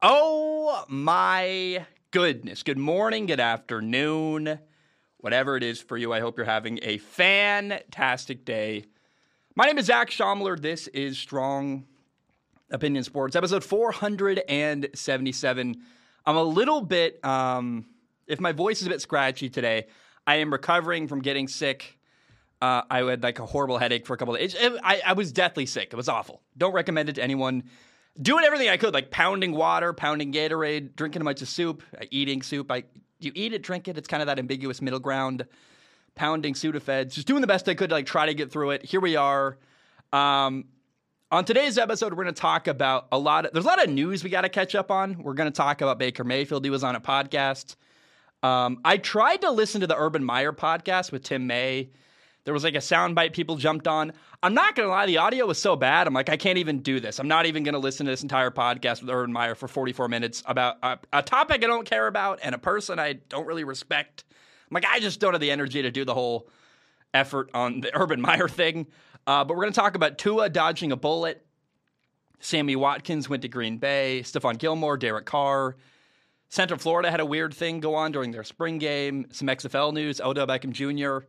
Oh my goodness. Good morning, good afternoon, whatever it is for you. I hope you're having a fantastic day. My name is Zac Shomler. This is Strong Opinion Sports, episode 477. I'm a little bit, um, if my voice is a bit scratchy today, I am recovering from getting sick. Uh, I had like a horrible headache for a couple days. I, I was deathly sick. It was awful. Don't recommend it to anyone doing everything I could, like pounding water, pounding Gatorade, drinking a bunch of soup, uh, eating soup. I you eat it, drink it. It's kind of that ambiguous middle ground. Pounding Sudafeds, just doing the best I could to like try to get through it. Here we are. Um, on today's episode, we're going to talk about a lot. Of, there's a lot of news we got to catch up on. We're going to talk about Baker Mayfield. He was on a podcast. Um, I tried to listen to the Urban Meyer podcast with Tim May there was like a soundbite people jumped on. I'm not gonna lie, the audio was so bad. I'm like, I can't even do this. I'm not even gonna listen to this entire podcast with Urban Meyer for 44 minutes about a, a topic I don't care about and a person I don't really respect. I'm like, I just don't have the energy to do the whole effort on the Urban Meyer thing. Uh, but we're gonna talk about Tua dodging a bullet. Sammy Watkins went to Green Bay. Stephon Gilmore, Derek Carr. Central Florida had a weird thing go on during their spring game. Some XFL news. Odell Beckham Jr.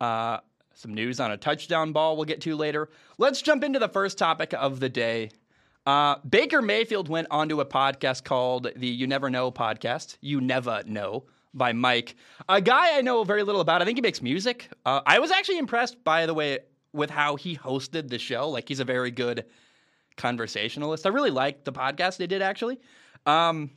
Uh, some news on a touchdown ball we'll get to later. Let's jump into the first topic of the day. Uh, Baker Mayfield went onto a podcast called the You Never Know podcast. You Never Know by Mike, a guy I know very little about. I think he makes music. Uh, I was actually impressed, by the way, with how he hosted the show. Like he's a very good conversationalist. I really liked the podcast they did actually. Um,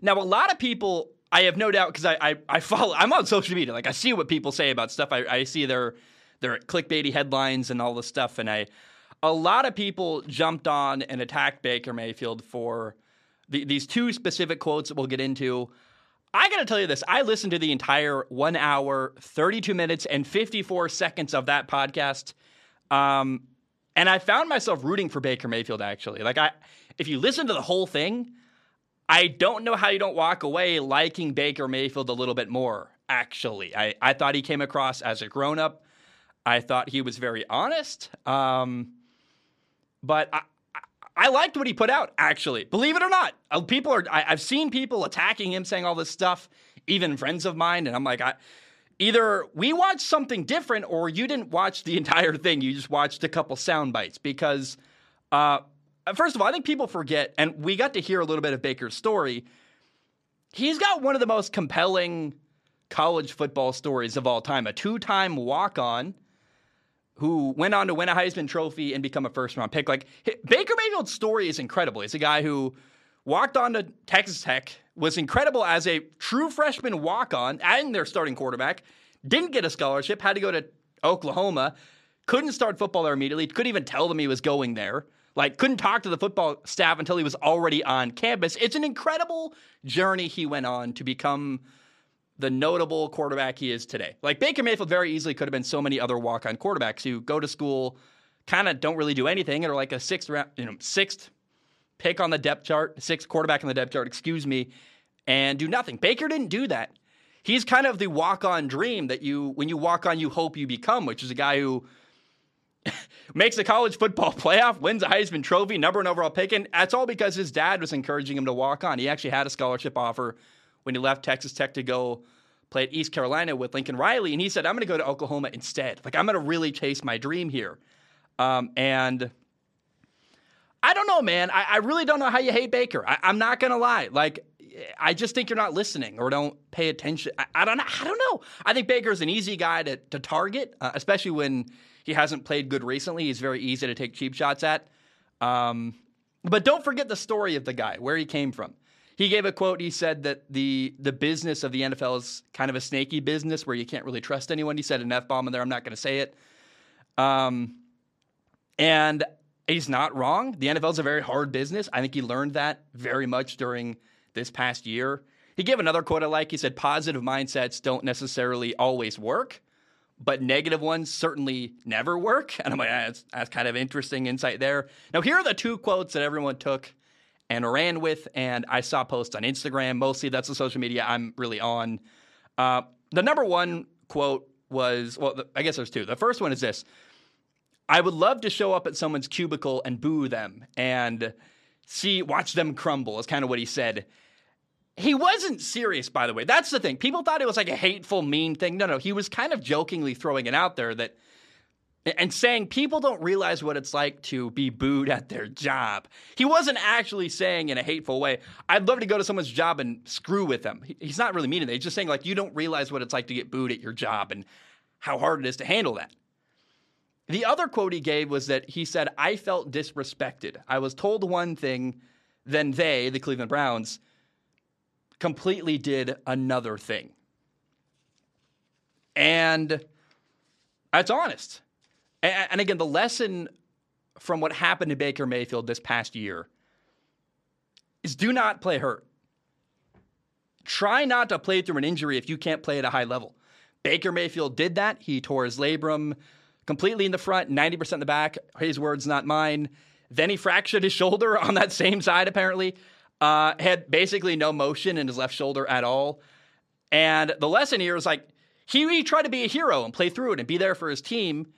now, a lot of people I have no doubt because I, I, I follow. I'm on social media. Like I see what people say about stuff. I, I see their their clickbaity headlines and all this stuff. And I, a lot of people jumped on and attacked Baker Mayfield for the, these two specific quotes that we'll get into. I got to tell you this. I listened to the entire one hour, 32 minutes, and 54 seconds of that podcast. Um, and I found myself rooting for Baker Mayfield, actually. Like, I, if you listen to the whole thing, I don't know how you don't walk away liking Baker Mayfield a little bit more, actually. I, I thought he came across as a grown up. I thought he was very honest. Um, but I, I liked what he put out, actually. Believe it or not, uh, people are. I, have seen people attacking him, saying all this stuff, even friends of mine, and I'm like, I, either we watched something different, or you didn't watch the entire thing. You just watched a couple sound bites because uh, uh, Uh, first of all, I think people forget, and we got to hear a little bit of Baker's story. He's got one of the most compelling college football stories of all time. A two time walk on who went on to win a Heisman Trophy and become a first round pick. Like Baker Mayfield's story is incredible. He's a guy who walked on to Texas Tech, was incredible as a true freshman walk on and their starting quarterback, didn't get a scholarship, had to go to Oklahoma, couldn't start football there immediately, couldn't even tell them he was going there. Like, couldn't talk to the football staff until he was already on campus. It's an incredible journey he went on to become the notable quarterback he is today. Like, Baker Mayfield very easily could have been so many other walk on quarterbacks who go to school, kind of don't really do anything, and are like a sixth round, you know, sixth pick on the depth chart, sixth quarterback on the depth chart, excuse me, and do nothing. Baker didn't do that. He's kind of the walk on dream that you, when you walk on, you hope you become, which is a guy who makes a college football playoff, wins a Heisman Trophy, number one overall pick, and that's all because his dad was encouraging him to walk on. He actually had a scholarship offer when he left Texas Tech to go play at East Carolina with Lincoln Riley, and he said, "I'm going to go to Oklahoma instead. Like I'm going to really chase my dream here." Um, and I don't know, man. I, I, really don't know how you hate Baker. I, am not going to lie. Like I just think you're not listening or don't pay attention. I, I don't know. I don't know. I think Baker's an easy guy to, to target, uh, especially when he hasn't played good recently. He's very easy to take cheap shots at. Um, but don't forget the story of the guy, where he came from. He gave a quote. He said that the the business of the NFL is kind of a snaky business where you can't really trust anyone. He said an f bomb in there. I'm not going to say it. Um, and he's not wrong. The NFL is a very hard business. I think he learned that very much during this past year. He gave another quote I like. He said, "Positive mindsets don't necessarily always work." But negative ones certainly never work. And I'm like, ah, that's, that's kind of interesting insight there. Now, here are the two quotes that everyone took and ran with, and I saw posts on Instagram. Mostly that's the social media I'm really on. Uh, the number one quote was, well, I guess there's two. The first one is this I would love to show up at someone's cubicle and boo them and see, watch them crumble, is kind of what he said. He wasn't serious, by the way. That's the thing. People thought it was like a hateful, mean thing. No, no, he was kind of jokingly throwing it out there that and saying people don't realize what it's like to be booed at their job. He wasn't actually saying in a hateful way, I'd love to go to someone's job and screw with them. He's not really meaning that. He's just saying, like, you don't realize what it's like to get booed at your job and how hard it is to handle that. The other quote he gave was that he said, I felt disrespected. I was told one thing, then they, the Cleveland Browns, completely did another thing. And that's honest. And, again, the lesson from what happened to Baker Mayfield this past year is do not play hurt. Try not to play through an injury if you can't play at a high level. Baker Mayfield did that. He tore his labrum completely in the front, 90% in the back. His words, not mine. Then he fractured his shoulder on that same side, apparently. Uh, had basically no motion in his left shoulder at all. And the lesson here is like, he, he tried to be a hero and play through it and be there for his team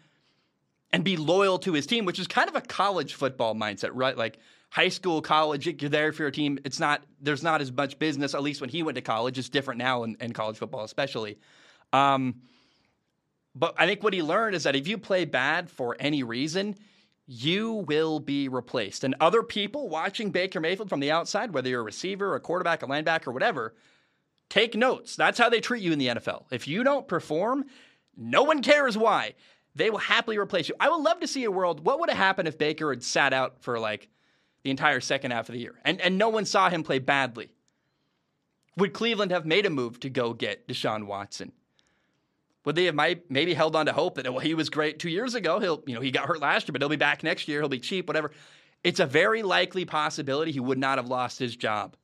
and be loyal to his team, which is kind of a college football mindset, right? Like high school, college, you're there for your team. It's not, there's not as much business, at least when he went to college. It's different now in, in college football, especially. Um, but I think what he learned is that if you play bad for any reason, you will be replaced. And other people watching Baker Mayfield from the outside, whether you're a receiver, a quarterback, a linebacker, or whatever, take notes. That's how they treat you in the NFL. If you don't perform, no one cares why they will happily replace you. I would love to see a world. What would have happened if Baker had sat out for like the entire second half of the year and, and no one saw him play badly? Would Cleveland have made a move to go get Deshaun Watson? Would they have maybe held on to hope that well he was great two years ago? He'll you know he got hurt last year, but he'll be back next year. He'll be cheap, whatever. It's a very likely possibility he would not have lost his job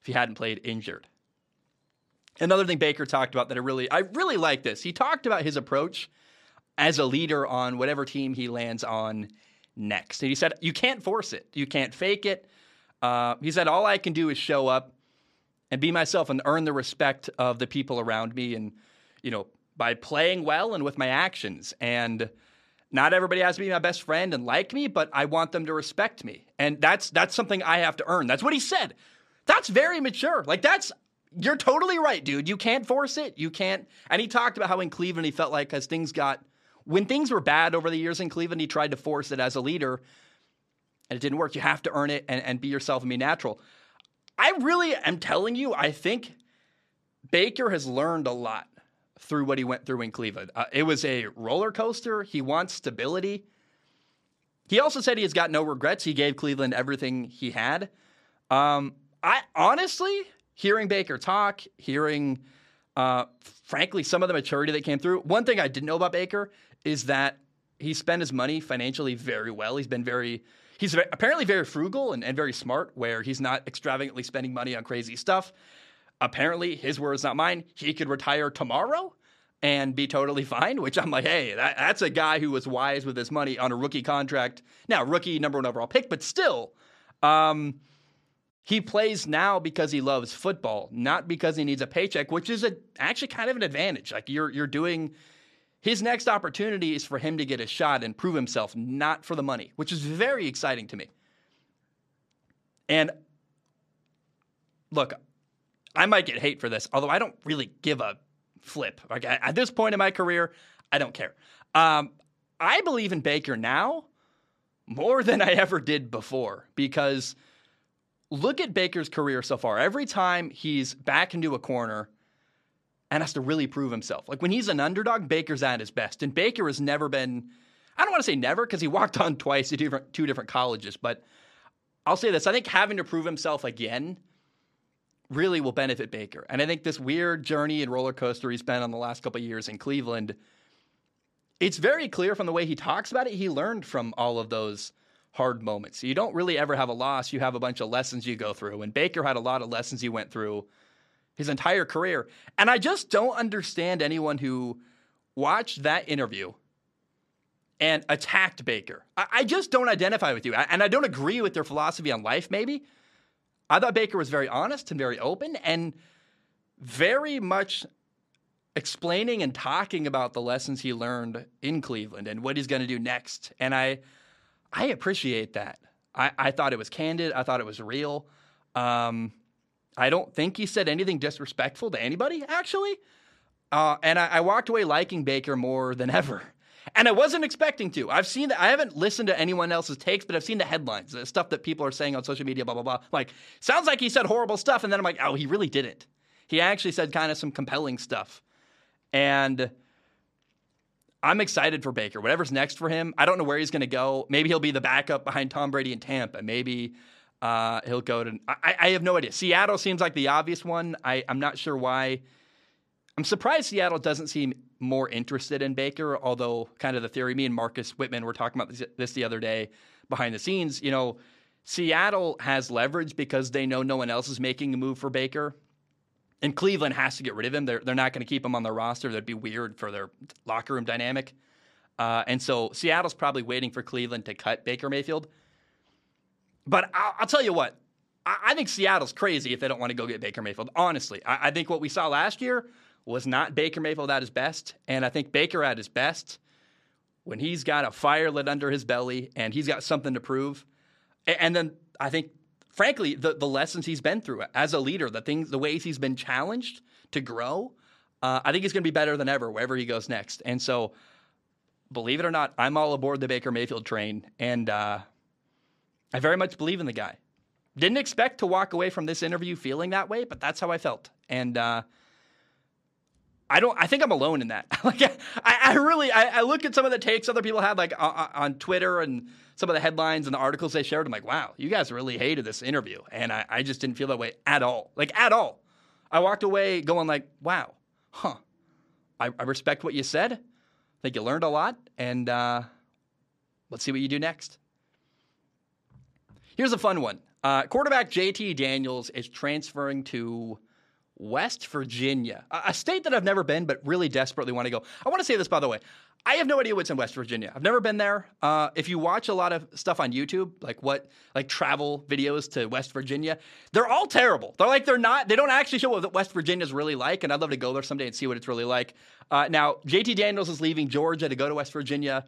if he hadn't played injured. Another thing Baker talked about that I really I really like this. He talked about his approach as a leader on whatever team he lands on next. And he said, You can't force it, you can't fake it. Uh, he said, All I can do is show up and be myself and earn the respect of the people around me and, you know, by playing well and with my actions. And not everybody has to be my best friend and like me, but I want them to respect me. And that's that's something I have to earn. That's what he said. That's very mature. Like that's you're totally right, dude. You can't force it. You can't. And he talked about how in Cleveland he felt like as things got when things were bad over the years in Cleveland, he tried to force it as a leader, and it didn't work. You have to earn it and, and be yourself and be natural. I really am telling you, I think Baker has learned a lot through what he went through in Cleveland. Uh, it was a roller coaster. He wants stability. He also said he has got no regrets. He gave Cleveland everything he had. Um, I honestly, hearing Baker talk, hearing, uh, frankly, some of the maturity that came through. One thing I didn't know about Baker is that he spent his money financially very well. He's been very, he's apparently very frugal and, and very smart, where he's not extravagantly spending money on crazy stuff. Apparently, his words, not mine, he could retire tomorrow and be totally fine, which I'm like, hey, that, that's a guy who was wise with his money on a rookie contract. Now, rookie number one overall pick, but still, um, he plays now because he loves football, not because he needs a paycheck, which is a, actually kind of an advantage. Like you're you're doing his next opportunity is for him to get a shot and prove himself, not for the money, which is very exciting to me. And look, I might get hate for this, although I don't really give a flip. Like at this point in my career, I don't care. Um, I believe in Baker now more than I ever did before because look at Baker's career so far. Every time he's back into a corner, and has to really prove himself. Like when he's an underdog, Baker's at his best. And Baker has never been, I don't want to say never because he walked on twice at different, two different colleges, but I'll say this I think having to prove himself again really will benefit Baker. And I think this weird journey and roller coaster he's been on the last couple years in Cleveland, it's very clear from the way he talks about it, he learned from all of those hard moments. You don't really ever have a loss, you have a bunch of lessons you go through. And Baker had a lot of lessons he went through his entire career. And I just don't understand anyone who watched that interview and attacked Baker. I, I just don't identify with you. I, and I don't agree with their philosophy on life, maybe. I thought Baker was very honest and very open and very much explaining and talking about the lessons he learned in Cleveland and what he's going to do next. And I I appreciate that. I, I thought it was candid. I thought it was real. Um, I don't think he said anything disrespectful to anybody, actually. Uh, and I, I, walked away liking Baker more than ever. And I wasn't expecting to. I've seen that. I haven't listened to anyone else's takes, but I've seen the headlines, the stuff that people are saying on social media, blah, blah, blah. Like, sounds like he said horrible stuff. And then I'm like, oh, he really didn't. He actually said kind of some compelling stuff. And I'm excited for Baker. Whatever's next for him, I don't know where he's going to go. Maybe he'll be the backup behind Tom Brady in Tampa. Maybe uh, he'll go to. I, I, have no idea. Seattle seems like the obvious one. I, I'm not sure why. I'm surprised Seattle doesn't seem more interested in Baker, although kind of the theory, me and Marcus Whitman were talking about this, this the other day behind the scenes. You know, Seattle has leverage because they know no one else is making a move for Baker. And Cleveland has to get rid of him. They're, they're not going to keep him on their roster. That'd be weird for their locker room dynamic. Uh, and so Seattle's probably waiting for Cleveland to cut Baker Mayfield. But I'll, I'll tell you what, I, I, think Seattle's crazy if they don't want to go get Baker Mayfield. Honestly, I, I think what we saw last year was not Baker Mayfield at his best. And I think Baker at his best, when he's got a fire lit under his belly and he's got something to prove. And, then I think frankly, the, the lessons he's been through as a leader, the things, the ways he's been challenged to grow, uh, I think he's going to be better than ever wherever he goes next. And so, believe it or not, I'm all aboard the Baker Mayfield train, and uh, I very much believe in the guy. Didn't expect to walk away from this interview feeling that way, but that's how I felt. And uh, I don't. I think I'm alone in that. like, I, I really. I, I, look at some of the takes other people had, like on, on Twitter and some of the headlines and the articles they shared, I'm like, wow, you guys really hated this interview. And I, I just didn't feel that way at all. Like, at all. I walked away going like, wow, huh. I, I respect what you said. I think you learned a lot. And uh, let's see what you do next. Here's a fun one. Uh, quarterback JT Daniels is transferring to West Virginia, a state that I've never been, but really desperately want to go. I want to say this, by the way. I have no idea what's in West Virginia. I've never been there. Uh, if you watch a lot of stuff on YouTube, like what, like travel videos to West Virginia, they're all terrible. They're like they're not. They don't actually show what West Virginia is really like, and I'd love to go there someday and see what it's really like. Uh, now, JT Daniels is leaving Georgia to go to West Virginia.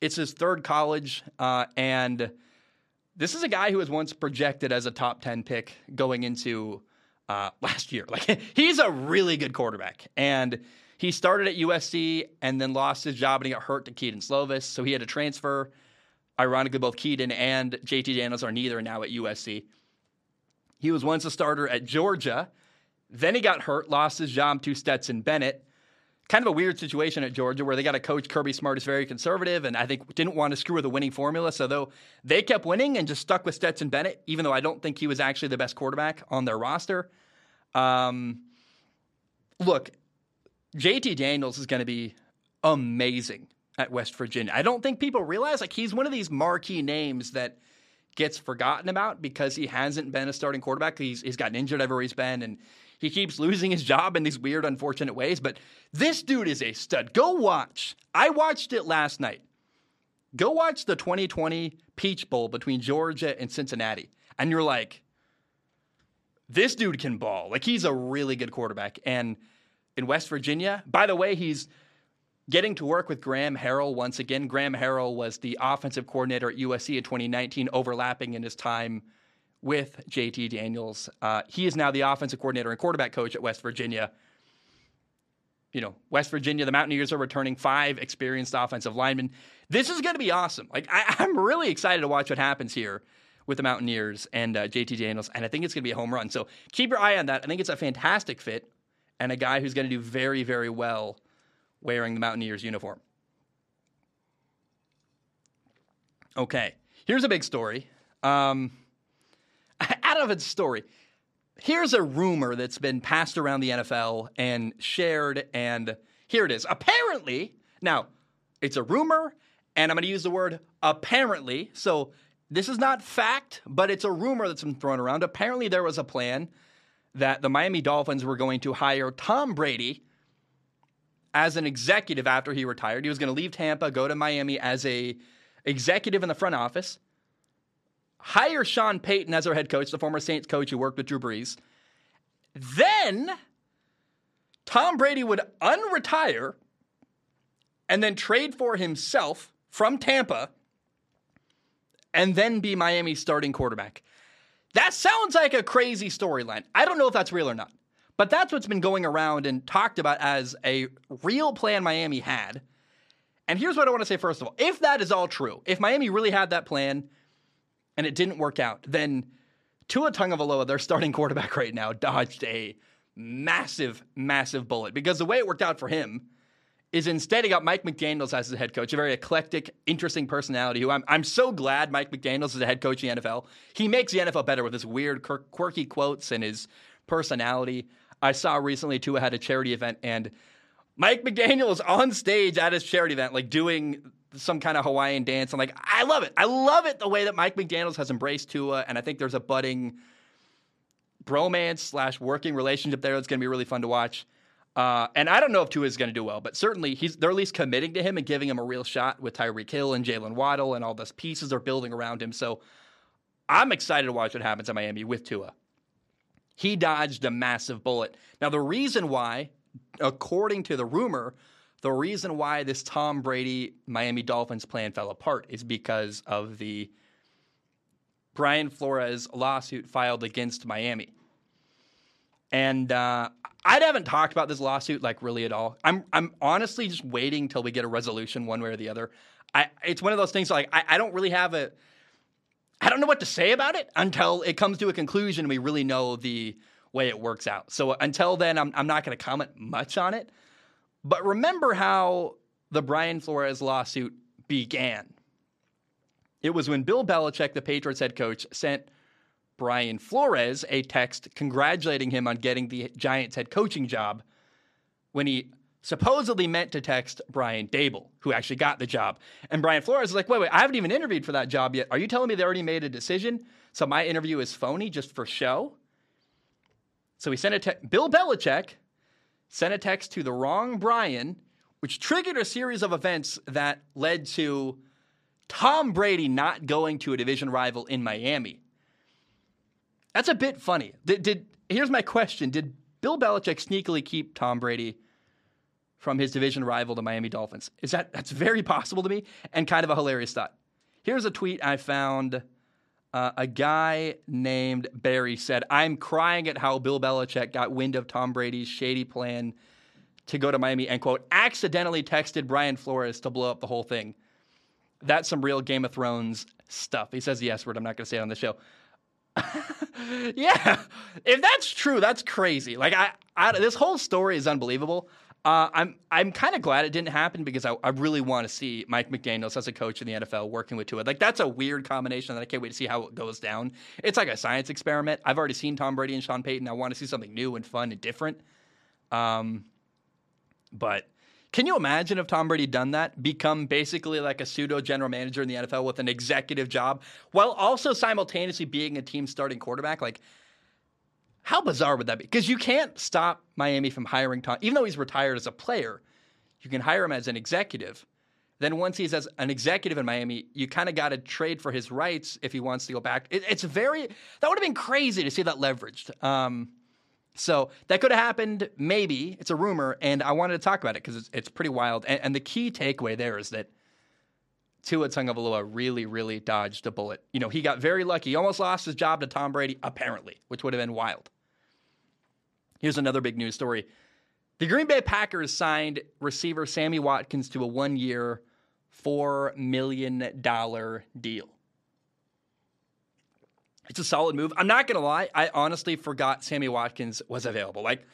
It's his third college, uh, and this is a guy who was once projected as a top ten pick going into uh, last year. Like he's a really good quarterback, and he started at USC and then lost his job and he got hurt to Kedon Slovis, so he had to transfer. Ironically, both Keaton and JT Daniels are neither now at USC. He was once a starter at Georgia. Then he got hurt, lost his job to Stetson Bennett. Kind of a weird situation at Georgia where they got a coach, Kirby Smart, is very conservative and I think didn't want to screw with the winning formula. So, though they kept winning and just stuck with Stetson Bennett, even though I don't think he was actually the best quarterback on their roster. Um, look, JT Daniels is going to be amazing at West Virginia. I don't think people realize like he's one of these marquee names that gets forgotten about because he hasn't been a starting quarterback. He's he's gotten injured everywhere he's been and he keeps losing his job in these weird, unfortunate ways. But this dude is a stud. Go watch. I watched it last night. Go watch the 2020 Peach Bowl between Georgia and Cincinnati. And you're like, this dude can ball. Like he's a really good quarterback. And in West Virginia, by the way, he's getting to work with Graham Harrell once again. Graham Harrell was the offensive coordinator at USC in 2019, overlapping in his time with JT Daniels. Uh, he is now the offensive coordinator and quarterback coach at West Virginia. You know, West Virginia, the Mountaineers are returning five experienced offensive linemen. This is going to be awesome. Like, I, am really excited to watch what happens here with the Mountaineers and uh, JT Daniels, and I think it's going to be a home run. So keep your eye on that. I think it's a fantastic fit and a guy who's going to do very, very well wearing the Mountaineers uniform. Okay, here's a big story. Um, of its story, here's a rumor that's been passed around the NFL and shared, and here it is. Apparently, now it's a rumor, and I'm going to use the word apparently. So this is not fact, but it's a rumor that's been thrown around. Apparently, there was a plan that the Miami Dolphins were going to hire Tom Brady as an executive after he retired. He was going to leave Tampa, go to Miami as a executive in the front office, hire Sean Payton as our head coach, the former Saints coach who worked with Drew Brees. Then Tom Brady would unretire and then trade for himself from Tampa and then be Miami's starting quarterback. That sounds like a crazy storyline. I don't know if that's real or not, but that's what's been going around and talked about as a real plan Miami had. And here's what I want to say first of all if that is all true, if Miami really had that plan and it didn't work out, then Tua Tagovailoa, their starting quarterback right now, dodged a massive, massive bullet because the way it worked out for him is instead he got Mike McDaniels as his head coach, a very eclectic, interesting personality who I'm, I'm so glad Mike McDaniels is a head coach in the NFL. He makes the NFL better with his weird, quirky quotes and his personality. I saw recently Tua had a charity event and Mike McDaniels on stage at his charity event, like doing some kind of Hawaiian dance. I'm like, I love it. I love it the way that Mike McDaniels has embraced Tua, and I think there's a budding bromance slash working relationship there that's going to be really fun to watch. Uh, and I don't know if Tua is going to do well, but certainly he's they're at least committing to him and giving him a real shot with Tyreek Hill and Jaylen Waddle and all those pieces are building around him. So I'm excited to watch what happens in Miami with Tua. He dodged a massive bullet. Now the reason why, according to the rumor, the reason why this Tom Brady Miami Dolphins plan fell apart is because of the Brian Flores lawsuit filed against Miami. And uh, I haven't talked about this lawsuit like really at all. I'm I'm honestly just waiting till we get a resolution one way or the other. I it's one of those things like I, I don't really have a I don't know what to say about it until it comes to a conclusion and we really know the way it works out. So until then, I'm I'm not going to comment much on it. But remember how the Brian Flores lawsuit began. It was when Bill Belichick, the Patriots head coach, sent Brian Flores a text congratulating him on getting the Giants head coaching job when he supposedly meant to text Brian Daboll, who actually got the job. And Brian Flores is like, wait, wait, I haven't even interviewed for that job yet. Are you telling me they already made a decision? So my interview is phony just for show? So he sent a text. Bill Belichick sent a text to the wrong Brian, which triggered a series of events that led to Tom Brady not going to a division rival in Miami. That's a bit funny. Did, did here's my question: Did Bill Belichick sneakily keep Tom Brady from his division rival, the Miami Dolphins? Is that that's very possible to me and kind of a hilarious thought. Here's a tweet I found. Uh, a guy named Barry said, "I'm crying at how Bill Belichick got wind of Tom Brady's shady plan to go to Miami and quote accidentally texted Brian Flores to blow up the whole thing." That's some real Game of Thrones stuff. He says the S word. I'm not going to say it on the show. yeah, if that's true, that's crazy. Like I, I this whole story is unbelievable. Uh, I'm I'm kind of glad it didn't happen because I, I really want to see Mike McDaniel's as a coach in the NFL working with Tua. Like that's a weird combination that I can't wait to see how it goes down. It's like a science experiment. I've already seen Tom Brady and Sean Payton. I want to see something new and fun and different. Um, but can you imagine if Tom Brady done that, become basically like a pseudo general manager in the NFL with an executive job, while also simultaneously being a team starting quarterback? Like, how bizarre would that be? Because you can't stop Miami from hiring Tom, even though he's retired as a player. You can hire him as an executive. Then once he's as an executive in Miami, you kind of got to trade for his rights if he wants to go back. It, it's very that would have been crazy to see that leveraged. Um, so that could have happened, maybe. It's a rumor, and I wanted to talk about it because it's, it's, pretty wild. And, and, the key takeaway there is that Tua Tagovailoa really, really dodged a bullet. You know, he got very lucky. He almost lost his job to Tom Brady, apparently, which would have been wild. Here's another big news story. The Green Bay Packers signed receiver Sammy Watkins to a one-year, $4 million deal. It's a solid move. I'm not going to lie. I honestly forgot Sammy Watkins was available. Like,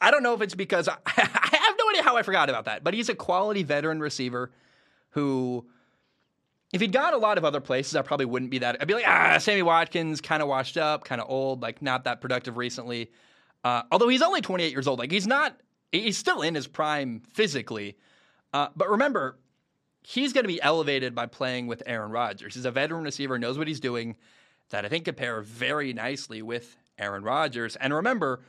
I don't know if it's because I, I have no idea how I forgot about that, but he's a quality veteran receiver who, if he'd gone a lot of other places, I probably wouldn't be that. I'd be like, ah, Sammy Watkins, kind of washed up, kind of old, like not that productive recently. Uh, although he's only 28 years old, like he's not, he's still in his prime physically. Uh, but remember, he's going to be elevated by playing with Aaron Rodgers. He's a veteran receiver, knows what he's doing that I think compare very nicely with Aaron Rodgers. And remember,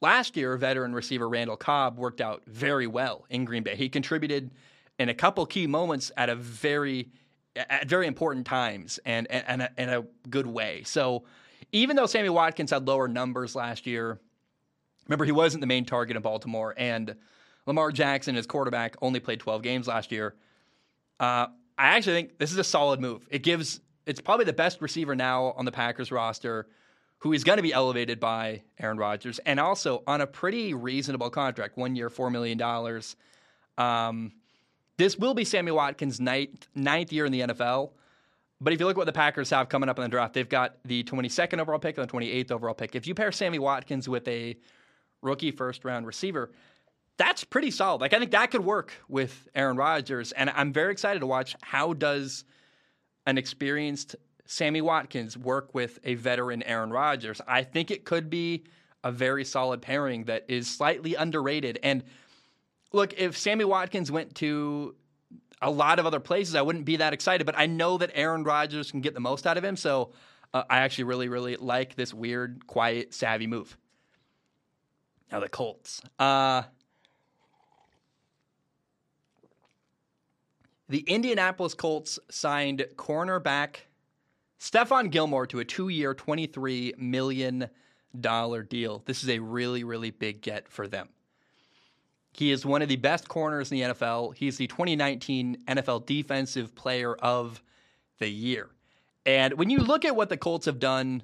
last year, veteran receiver Randall Cobb worked out very well in Green Bay. He contributed in a couple key moments at a very at very important times and and, a, in a good way. So even though Sammy Watkins had lower numbers last year, remember he wasn't the main target in Baltimore, and Lamar Jackson, his quarterback, only played 12 games last year. Uh, I actually think this is a solid move. It gives it's probably the best receiver now on the Packers roster who is going to be elevated by Aaron Rodgers and also on a pretty reasonable contract, one year, $4 million. Um, this will be Sammy Watkins' ninth, ninth year in the NFL. But if you look at what the Packers have coming up in the draft, they've got the 22nd overall pick and the 28th overall pick. If you pair Sammy Watkins with a rookie first round receiver, that's pretty solid. Like I think that could work with Aaron Rodgers, and I'm very excited to watch how does an experienced Sammy Watkins work with a veteran Aaron Rodgers. I think it could be a very solid pairing that is slightly underrated. And look, if Sammy Watkins went to a lot of other places, I wouldn't be that excited. But I know that Aaron Rodgers can get the most out of him, so uh, I actually really, really like this weird, quiet, savvy move. Now the Colts. Uh, the Indianapolis Colts signed cornerback Stephon Gilmore to a two-year, $23 million deal. This is a really, really big get for them. He is one of the best corners in the NFL. He's the 2019 NFL Defensive Player of the Year. And when you look at what the Colts have done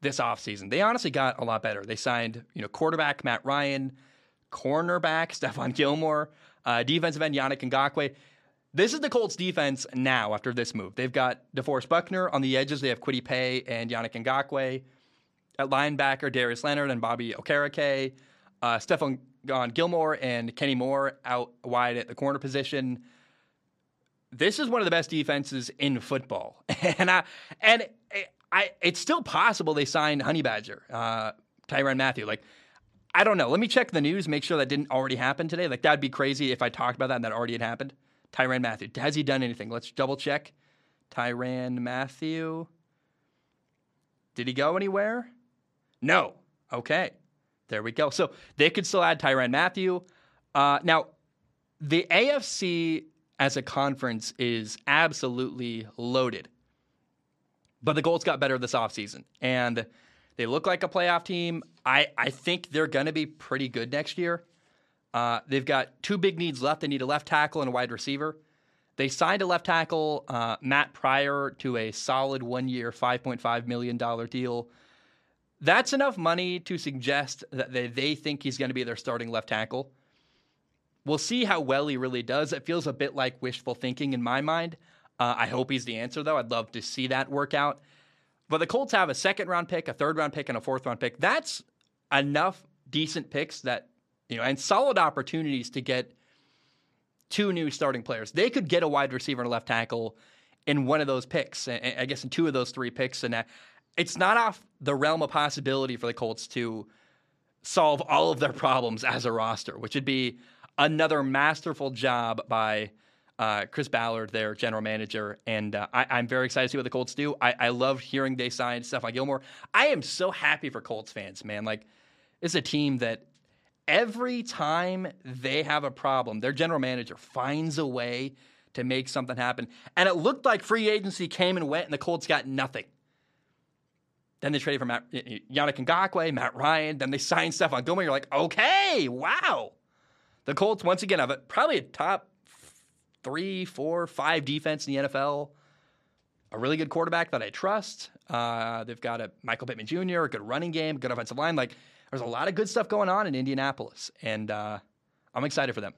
this offseason, they honestly got a lot better. They signed, you know, quarterback Matt Ryan, cornerback Stephon Gilmore, uh, defensive end Yannick Ngakoue. This is the Colts defense now after this move. They've got DeForest Buckner on the edges. They have Kwity Paye and Yannick Ngakoue. At linebacker, Darius Leonard and Bobby Okereke. Uh, Stephon Gilmore and Kenny Moore out wide at the corner position. This is one of the best defenses in football, and I and I it's still possible they signed Honey Badger, uh, Tyrann Mathieu. Like I don't know. Let me check the news, make sure that didn't already happen today. Like that'd be crazy if I talked about that and that already had happened. Tyrann Mathieu. Has he done anything? Let's double check. Tyrann Mathieu. Did he go anywhere? No. Okay. There we go. So they could still add Tyrann Mathieu. Uh, now, the AFC as a conference is absolutely loaded. But the Colts got better this offseason. And they look like a playoff team. I, I think they're going to be pretty good next year. Uh, they've got two big needs left. They need a left tackle and a wide receiver. They signed a left tackle, uh, Matt Pryor, to a solid one year, $5.5 million deal. That's enough money to suggest that they, they think he's going to be their starting left tackle. We'll see how well he really does. It feels a bit like wishful thinking in my mind. Uh, I hope he's the answer, though. I'd love to see that work out. But the Colts have a second round pick, a third round pick, and a fourth round pick. That's enough decent picks that you know, and solid opportunities to get two new starting players. They could get a wide receiver and a left tackle in one of those picks. I guess in two of those three picks, and it's not off the realm of possibility for the Colts to solve all of their problems as a roster, which would be another masterful job by uh, Chris Ballard, their general manager. And uh, I, am very excited to see what the Colts do. I, I love hearing they signed Stephon Gilmore. I am so happy for Colts fans, man. Like, it's a team that every time they have a problem, their general manager finds a way to make something happen. And it looked like free agency came and went, and the Colts got nothing. Then they traded for Matt, Yannick Ngakoue, Matt Ryan. Then they signed Stephon Gilmore. You're like, okay, wow. The Colts, once again, have a, probably a top three, four, five defense in the NFL. A really good quarterback that I trust. Uh, they've got a Michael Pittman Jr., a good running game, good offensive line. Like, there's a lot of good stuff going on in Indianapolis, and uh, I'm excited for them.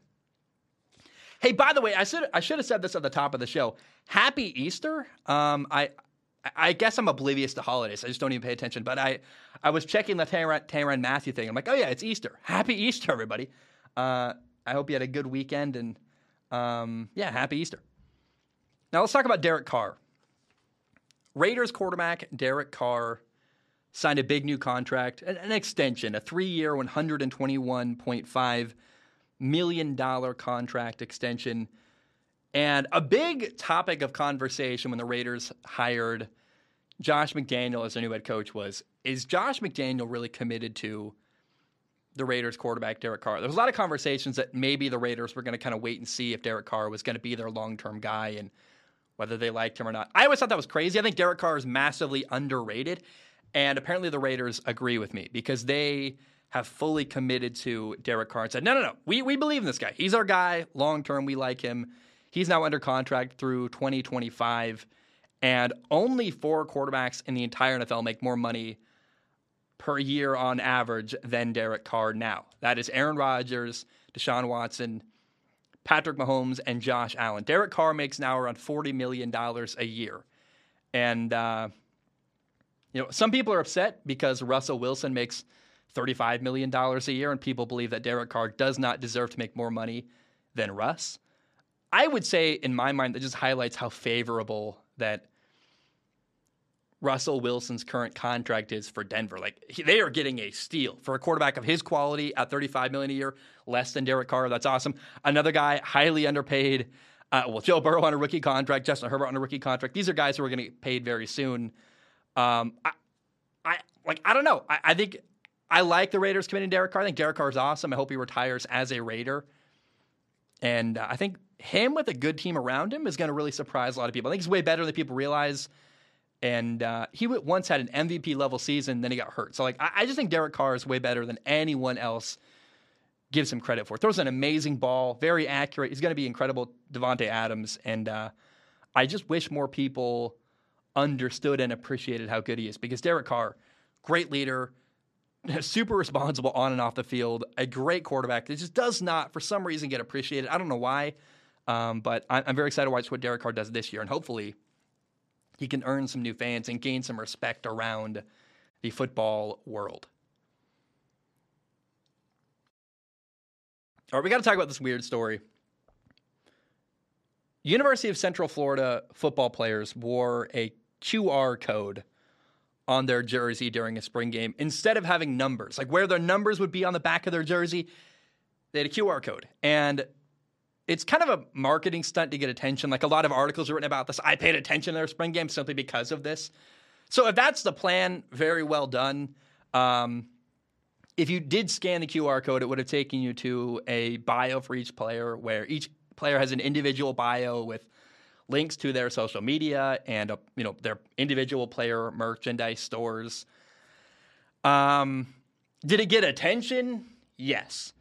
Hey, by the way, I should I should have said this at the top of the show. Happy Easter. Um, I I guess I'm oblivious to holidays. I just don't even pay attention. But I I was checking the Tyrann, Tyrann Mathieu thing. I'm like, oh yeah, it's Easter. Happy Easter, everybody. Uh, I hope you had a good weekend and um, yeah, happy Easter. Now let's talk about Derek Carr. Raiders quarterback Derek Carr signed a big new contract, an, extension, a three year, $121.5 million contract extension. And a big topic of conversation when the Raiders hired Josh McDaniel as their new head coach was is Josh McDaniel really committed to the Raiders quarterback, Derek Carr? There was a lot of conversations that maybe the Raiders were going to kind of wait and see if Derek Carr was going to be their long term guy and whether they liked him or not. I always thought that was crazy. I think Derek Carr is massively underrated. And apparently the Raiders agree with me because they have fully committed to Derek Carr and said, no, no, no, we, we believe in this guy. He's our guy long term. We like him. He's now under contract through 2025. And only four quarterbacks in the entire NFL make more money per year on average than Derek Carr now. That is Aaron Rodgers, Deshaun Watson, Patrick Mahomes, and Josh Allen. Derek Carr makes now around $40 million a year. And, uh, you know, some people are upset because Russell Wilson makes $35 million a year, and people believe that Derek Carr does not deserve to make more money than Russ. I would say, in my mind, that just highlights how favorable that Russell Wilson's current contract is for Denver. Like he, they are getting a steal for a quarterback of his quality at 35 million a year, less than Derek Carr. That's awesome. Another guy highly underpaid. Uh, well, Joe Burrow on a rookie contract, Justin Herbert on a rookie contract. These are guys who are going to get paid very soon. Um, I, I like. I don't know. I, I think I like the Raiders committing Derek Carr. I think Derek Carr is awesome. I hope he retires as a Raider. And uh, I think him with a good team around him is going to really surprise a lot of people. I think he's way better than people realize. And uh, he once had an MVP level season, then he got hurt. So like, I, I just think Derek Carr is way better than anyone else gives him credit for. Throws an amazing ball, very accurate. He's going to be incredible, Davante Adams. And uh, I just wish more people understood and appreciated how good he is because Derek Carr, great leader, super responsible on and off the field, a great quarterback that just does not, for some reason, get appreciated. I don't know why, um, but I'm very excited to watch what Derek Carr does this year, and hopefully he can earn some new fans and gain some respect around the football world. All right, we got to talk about this weird story. University of Central Florida football players wore a QR code on their jersey during a spring game instead of having numbers. Like where their numbers would be on the back of their jersey, they had a QR code. And it's kind of a marketing stunt to get attention. Like a lot of articles are written about this. I paid attention to their spring game simply because of this. So if that's the plan, very well done. Um, if you did scan the QR code, it would have taken you to a bio for each player where each player has an individual bio with links to their social media and uh, you know their individual player merchandise stores. Um, did it get attention? Yes.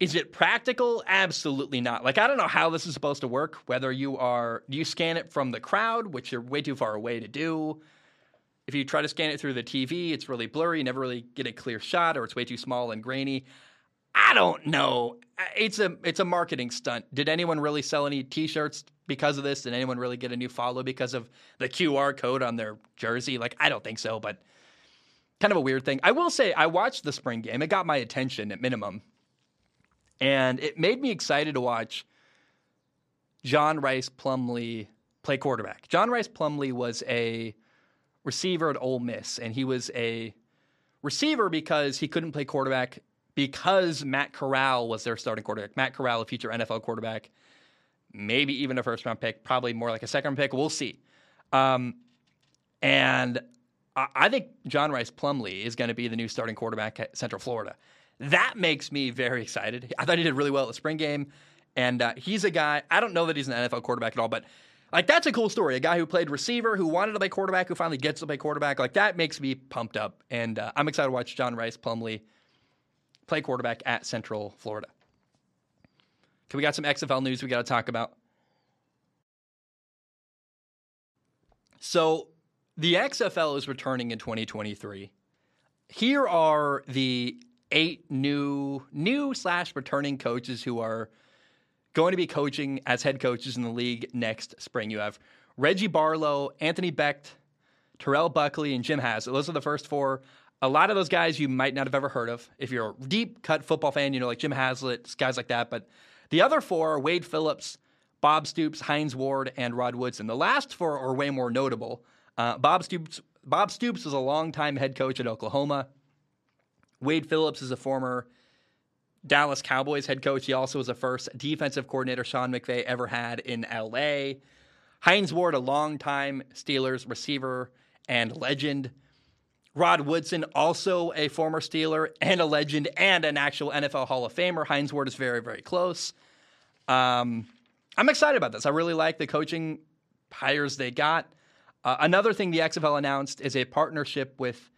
Is it practical? Absolutely not. Like I don't know how this is supposed to work. Whether you are you scan it from the crowd, which you're way too far away to do. If you try to scan it through the TV, it's really blurry. You never really get a clear shot, or it's way too small and grainy. I don't know. It's a it's a marketing stunt. Did anyone really sell any T-shirts because of this? Did anyone really get a new follow because of the QR code on their jersey? Like, I don't think so, but kind of a weird thing. I will say, I watched the spring game. It got my attention at minimum, and it made me excited to watch John Rice Plumlee play quarterback. John Rice Plumlee was a receiver at Ole Miss, and he was a receiver because he couldn't play quarterback because Matt Corral was their starting quarterback. Matt Corral, a future NFL quarterback, maybe even a first round pick, probably more like a second pick. We'll see. Um, and I, I think John Rice Plumlee is going to be the new starting quarterback at Central Florida. That makes me very excited. I thought he did really well at the spring game. And uh, he's a guy, I don't know that he's an NFL quarterback at all, but like that's a cool story. A guy who played receiver, who wanted to play quarterback, who finally gets to play quarterback. Like that makes me pumped up. And uh, I'm excited to watch John Rice Plumlee play quarterback at Central Florida. Okay, we got some XFL news we got to talk about. So, the XFL is returning in 2023. Here are the eight new new slash returning coaches who are going to be coaching as head coaches in the league next spring. You have Reggie Barlow, Anthony Becht, Terrell Buckley, and Jim Haslett. Those are the first four. A lot of those guys you might not have ever heard of. If you're a deep cut football fan, you know, like Jim Haslett, guys like that. But the other four are Wade Phillips, Bob Stoops, Hines Ward, and Rod Woodson. The last four are way more notable. Uh, Bob Stoops Bob Stoops was a longtime head coach at Oklahoma. Wade Phillips is a former Dallas Cowboys head coach. He also was the first defensive coordinator Sean McVay ever had in LA. Hines Ward, a longtime Steelers receiver and legend. Rod Woodson, also a former Steeler and a legend and an actual NFL Hall of Famer. Hines Ward is very, very close. Um, I'm excited about this. I really like the coaching hires they got. Uh, another thing the XFL announced is a partnership with,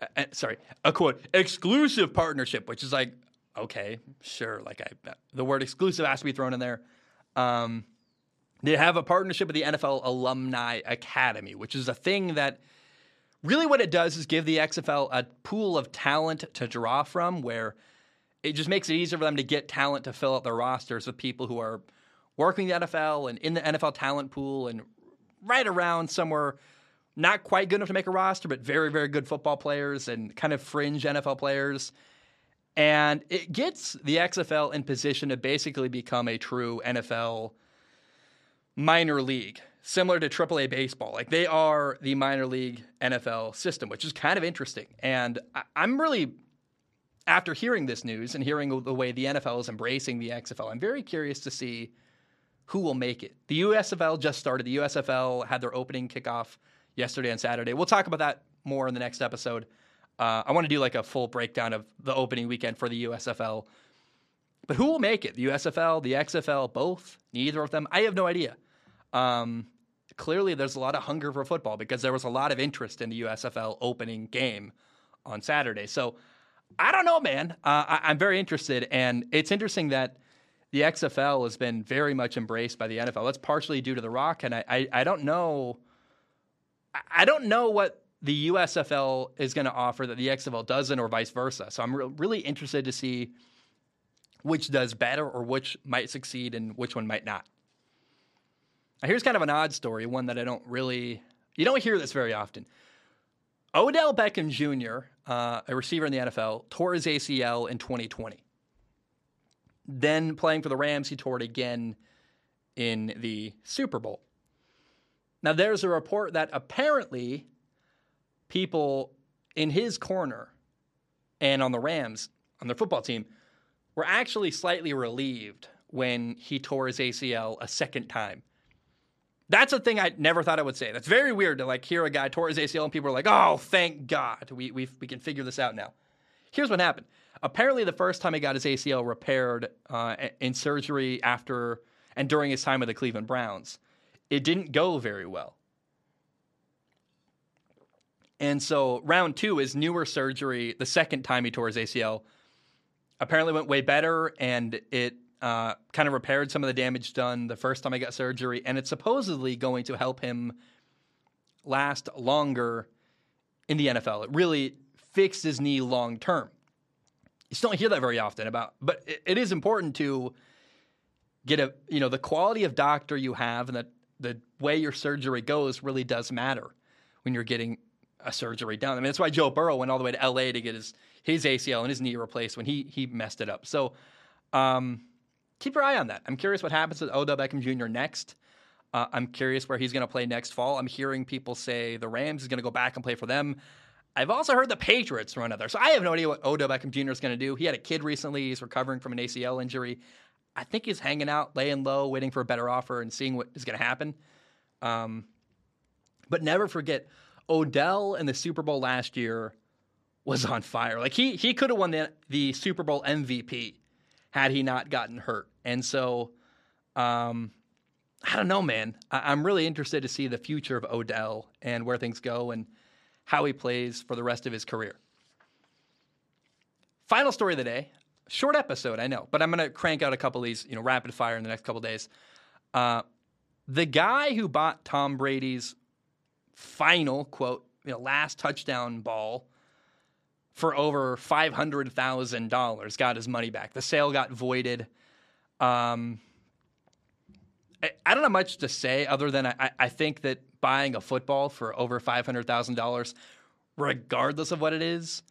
uh, uh, sorry, a quote, exclusive partnership, which is like, okay, sure. Like I, the word exclusive has to be thrown in there. Um, They have a partnership with the NFL Alumni Academy, which is a thing that really what it does is give the XFL a pool of talent to draw from where it just makes it easier for them to get talent to fill out their rosters with people who are working the NFL and in the NFL talent pool and right around somewhere not quite good enough to make a roster, but very, very good football players and kind of fringe NFL players. And it gets the XFL in position to basically become a true NFL minor league, similar to AAA baseball. Like they are the minor league NFL system, which is kind of interesting. And I'm really, after hearing this news and hearing the way the NFL is embracing the XFL, I'm very curious to see who will make it. The USFL just started. The USFL had their opening kickoff yesterday and Saturday. We'll talk about that more in the next episode. Uh, I want to do like a full breakdown of the opening weekend for the USFL. But who will make it? The USFL, the XFL, both? Neither of them? I have no idea. Um, clearly, there's a lot of hunger for football because there was a lot of interest in the USFL opening game on Saturday. So I don't know, man. Uh, I, I'm very interested. And it's interesting that the XFL has been very much embraced by the NFL. That's partially due to The Rock, and I, I, I don't know. I don't know what the USFL is going to offer that the XFL doesn't, or vice versa. So I'm re- really interested to see which does better or which might succeed and which one might not. Now, here's kind of an odd story, one that I don't really, you don't hear this very often. Odell Beckham Jr., uh, a receiver in the NFL, tore his ACL in 2020. Then playing for the Rams, he tore it again in the Super Bowl. Now, there's a report that apparently people in his corner and on the Rams, on their football team, were actually slightly relieved when he tore his ACL a second time. That's a thing I never thought I would say. That's very weird to like hear a guy tore his ACL and people are like, "Oh, thank God, we we we can figure this out now." Here's what happened. Apparently, the first time he got his ACL repaired uh, in surgery after and during his time with the Cleveland Browns, it didn't go very well. And so round two is newer surgery. The second time he tore his ACL apparently went way better, and it uh, kind of repaired some of the damage done the first time I got surgery, and it's supposedly going to help him last longer in the NFL. It really fixed his knee long term. You still don't hear that very often about, but it, it is important to get a you know the quality of doctor you have and the the way your surgery goes really does matter when you're getting a surgery done. I mean that's why Joe Burrow went all the way to LA to get his his ACL and his knee replaced when he he messed it up. So um, keep your eye on that. I'm curious what happens with Odell Beckham Jr. next. Uh, I'm curious where he's going to play next fall. I'm hearing people say the Rams is going to go back and play for them. I've also heard the Patriots run there. So I have no idea what Odell Beckham Jr. is going to do. He had a kid recently. He's recovering from an ACL injury. I think he's hanging out, laying low, waiting for a better offer and seeing what is going to happen. Um, but never forget, Odell in the Super Bowl last year was on fire. Like he he could have won the the Super Bowl MVP had he not gotten hurt. And so, um, I don't know, man. I, I'm really interested to see the future of Odell and where things go and how he plays for the rest of his career. Final story of the day. Short episode, I know, but I'm to crank out a couple of these, you know, rapid fire in the next couple days. Uh, the guy who bought Tom Brady's final quote, you know, last touchdown ball for over five hundred thousand dollars got his money back. The sale got voided. Um, I, I, don't have much to say other than I, I think that buying a football for over five hundred thousand dollars, regardless of what it is,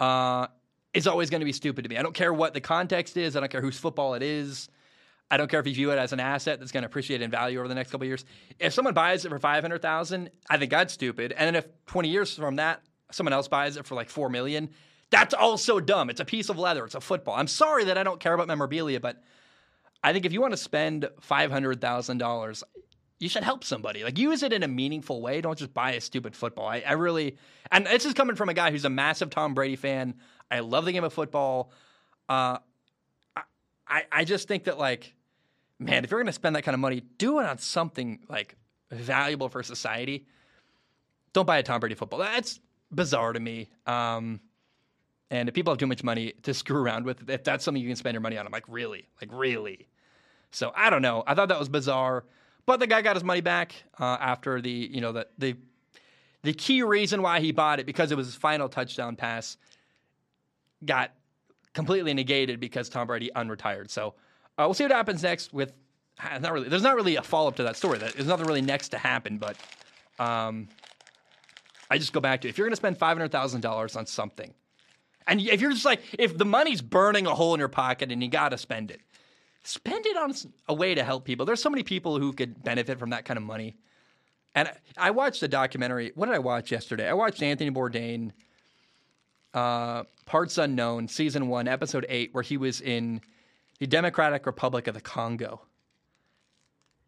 uh, is always going to be stupid to me. I don't care what the context is. I don't care whose football it is. I don't care if you view it as an asset that's going to appreciate in value over the next couple years. If someone buys it for five hundred thousand, I think that's stupid. And then if twenty years from that, someone else buys it for like four million, that's also dumb. It's a piece of leather. It's a football. I'm sorry that I don't care about memorabilia, but I think if you want to spend five hundred thousand dollars, you should help somebody. Like use it in a meaningful way. Don't just buy a stupid football. I, I really, and this is coming from a guy who's a massive Tom Brady fan. I love the game of football. Uh, I, I just think that like man, if you're going to spend that kind of money, do it on something like valuable for society. Don't buy a Tom Brady football. That's bizarre to me. Um, and if people have too much money to screw around with, if that's something you can spend your money on, I'm like, really? Like, really? So I don't know. I thought that was bizarre. But the guy got his money back uh, after the you know the the the key reason why he bought it because it was his final touchdown pass got completely negated because Tom Brady unretired. So uh, we'll see what happens next with. Not really. There's not really a follow up to that story. There's nothing really next to happen. But um, I just go back to if you're going to spend five hundred thousand dollars on something, and if you're just like if the money's burning a hole in your pocket and you got to spend it, spend it on a way to help people. There's so many people who could benefit from that kind of money. And I watched the documentary. What did I watch yesterday? I watched Anthony Bourdain, uh, Parts Unknown, season one, episode eight, where he was in the Democratic Republic of the Congo.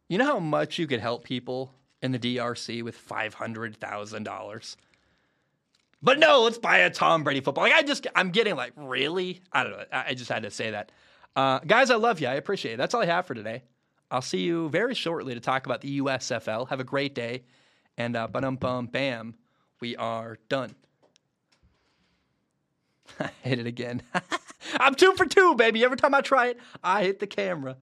You know how much you could help people in the DRC with five hundred thousand dollars? But no, let's buy a Tom Brady football. Like I just, I'm getting like, really? I don't know. I just had to say that. Uh, guys, I love you. I appreciate it. That's all I have for today. I'll see you very shortly to talk about the USFL. Have a great day. And uh, bum bum bam, we are done. I hit it again. I'm two for two, baby. Every time I try it, I hit the camera.